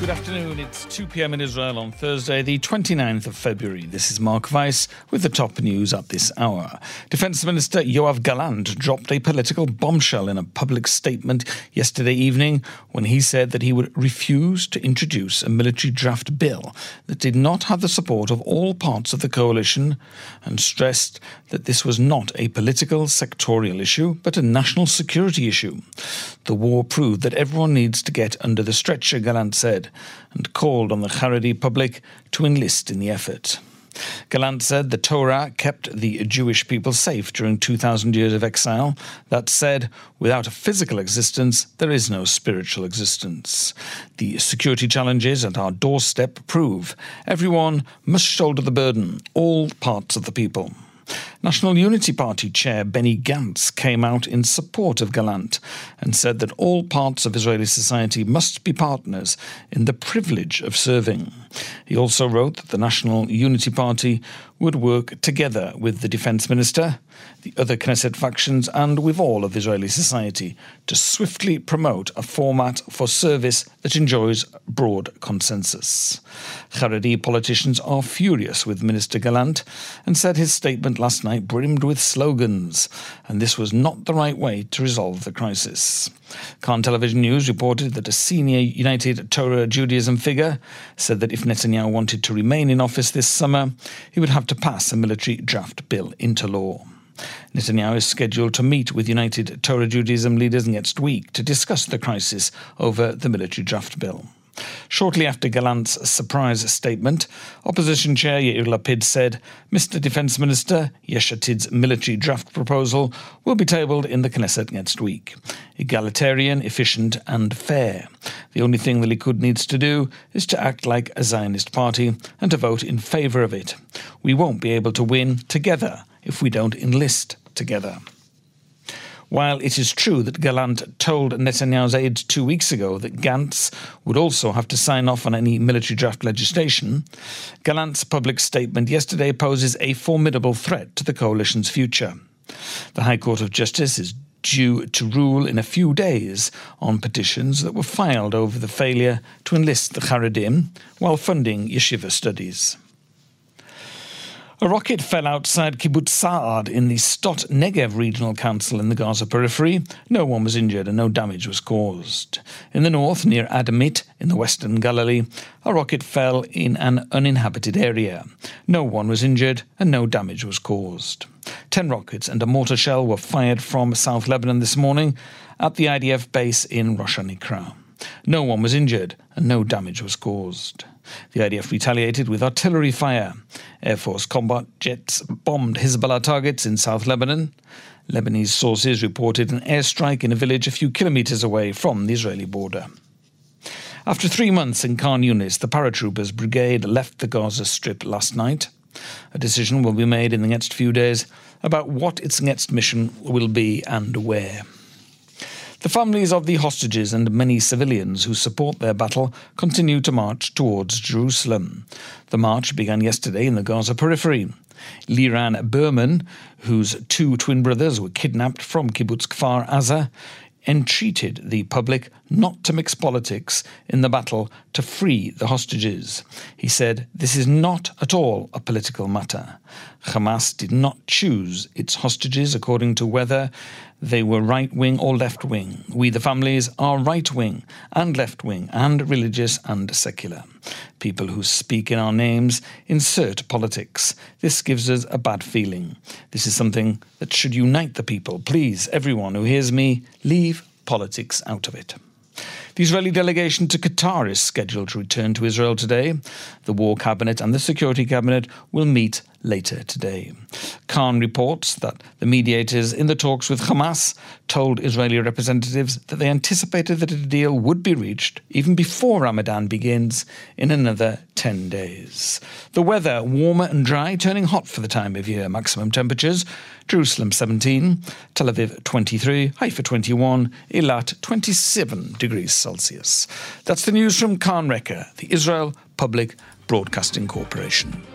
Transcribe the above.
Good afternoon. It's 2 p.m. in Israel on Thursday, the 29th of February. This is Mark Weiss with the top news at this hour. Defense Minister Yoav Gallant dropped a political bombshell in a public statement yesterday evening when he said that he would refuse to introduce a military draft bill that did not have the support of all parts of the coalition and stressed that this was not a political sectorial issue but a national security issue. The war proved that everyone needs to get under the stretcher, Gallant said and called on the Haredi public to enlist in the effort. Gallant said the Torah kept the Jewish people safe during 2,000 years of exile. That said, without a physical existence, there is no spiritual existence. The security challenges at our doorstep prove everyone must shoulder the burden, all parts of the people. National Unity Party chair Benny Gantz came out in support of Gallant and said that all parts of Israeli society must be partners in the privilege of serving. He also wrote that the National Unity Party would work together with the defence minister, the other Knesset factions, and with all of Israeli society to swiftly promote a format for service that enjoys broad consensus. Haredi politicians are furious with Minister Gallant and said his statement last night brimmed with slogans, and this was not the right way to resolve the crisis. Kan Television News reported that a senior United Torah Judaism figure said that if Netanyahu wanted to remain in office this summer, he would have to pass a military draft bill into law. Netanyahu is scheduled to meet with United Torah Judaism leaders next week to discuss the crisis over the military draft bill. Shortly after Gallant's surprise statement, Opposition Chair Yair Lapid said Mr. Defence Minister Yesh Atid's military draft proposal will be tabled in the Knesset next week. Egalitarian, efficient, and fair. The only thing the Likud needs to do is to act like a Zionist party and to vote in favour of it. We won't be able to win together if we don't enlist together. While it is true that Gallant told Netanyahu's aides two weeks ago that Gantz would also have to sign off on any military draft legislation, Gallant's public statement yesterday poses a formidable threat to the coalition's future. The High Court of Justice is due to rule in a few days on petitions that were filed over the failure to enlist the Haredim while funding yeshiva studies. A rocket fell outside Kibbutz Sa'ad in the Sdot Negev Regional Council in the Gaza periphery. No one was injured and no damage was caused. In the north, near Adamit, in the western Galilee, a rocket fell in an uninhabited area. No one was injured and no damage was caused. Ten rockets and a mortar shell were fired from South Lebanon this morning at the IDF base in Rosh. No one was injured and no damage was caused. The IDF retaliated with artillery fire. Air Force combat jets bombed Hezbollah targets in South Lebanon. Lebanese sources reported an airstrike in a village a few kilometres away from the Israeli border. After three months in Khan Yunis, the paratroopers brigade left the Gaza Strip last night. A decision will be made in the next few days about what its next mission will be and where. The families of the hostages and many civilians who support their battle continue to march towards Jerusalem. The march began yesterday in the Gaza periphery. Liran Berman, whose two twin brothers were kidnapped from Kibbutz Kfar Aza, entreated the public not to mix politics in the battle to free the hostages. He said, This is not at all a political matter. Hamas did not choose its hostages according to whether they were right wing or left wing. We, the families, are right wing and left wing and religious and secular. People who speak in our names insert politics. This gives us a bad feeling. This is something that should unite the people. Please, everyone who hears me, leave politics out of it. The Israeli delegation to Qatar is scheduled to return to Israel today. The War Cabinet and the Security Cabinet will meet later today. Kan reports that the mediators in the talks with Hamas told Israeli representatives that they anticipated that a deal would be reached even before Ramadan begins in another 10 days. The weather warmer and dry, turning hot for the time of year. Maximum temperatures Jerusalem 17, Tel Aviv 23, Haifa 21, Eilat 27 degrees Celsius. That's the news from Kan Reka, the Israel Public Broadcasting Corporation.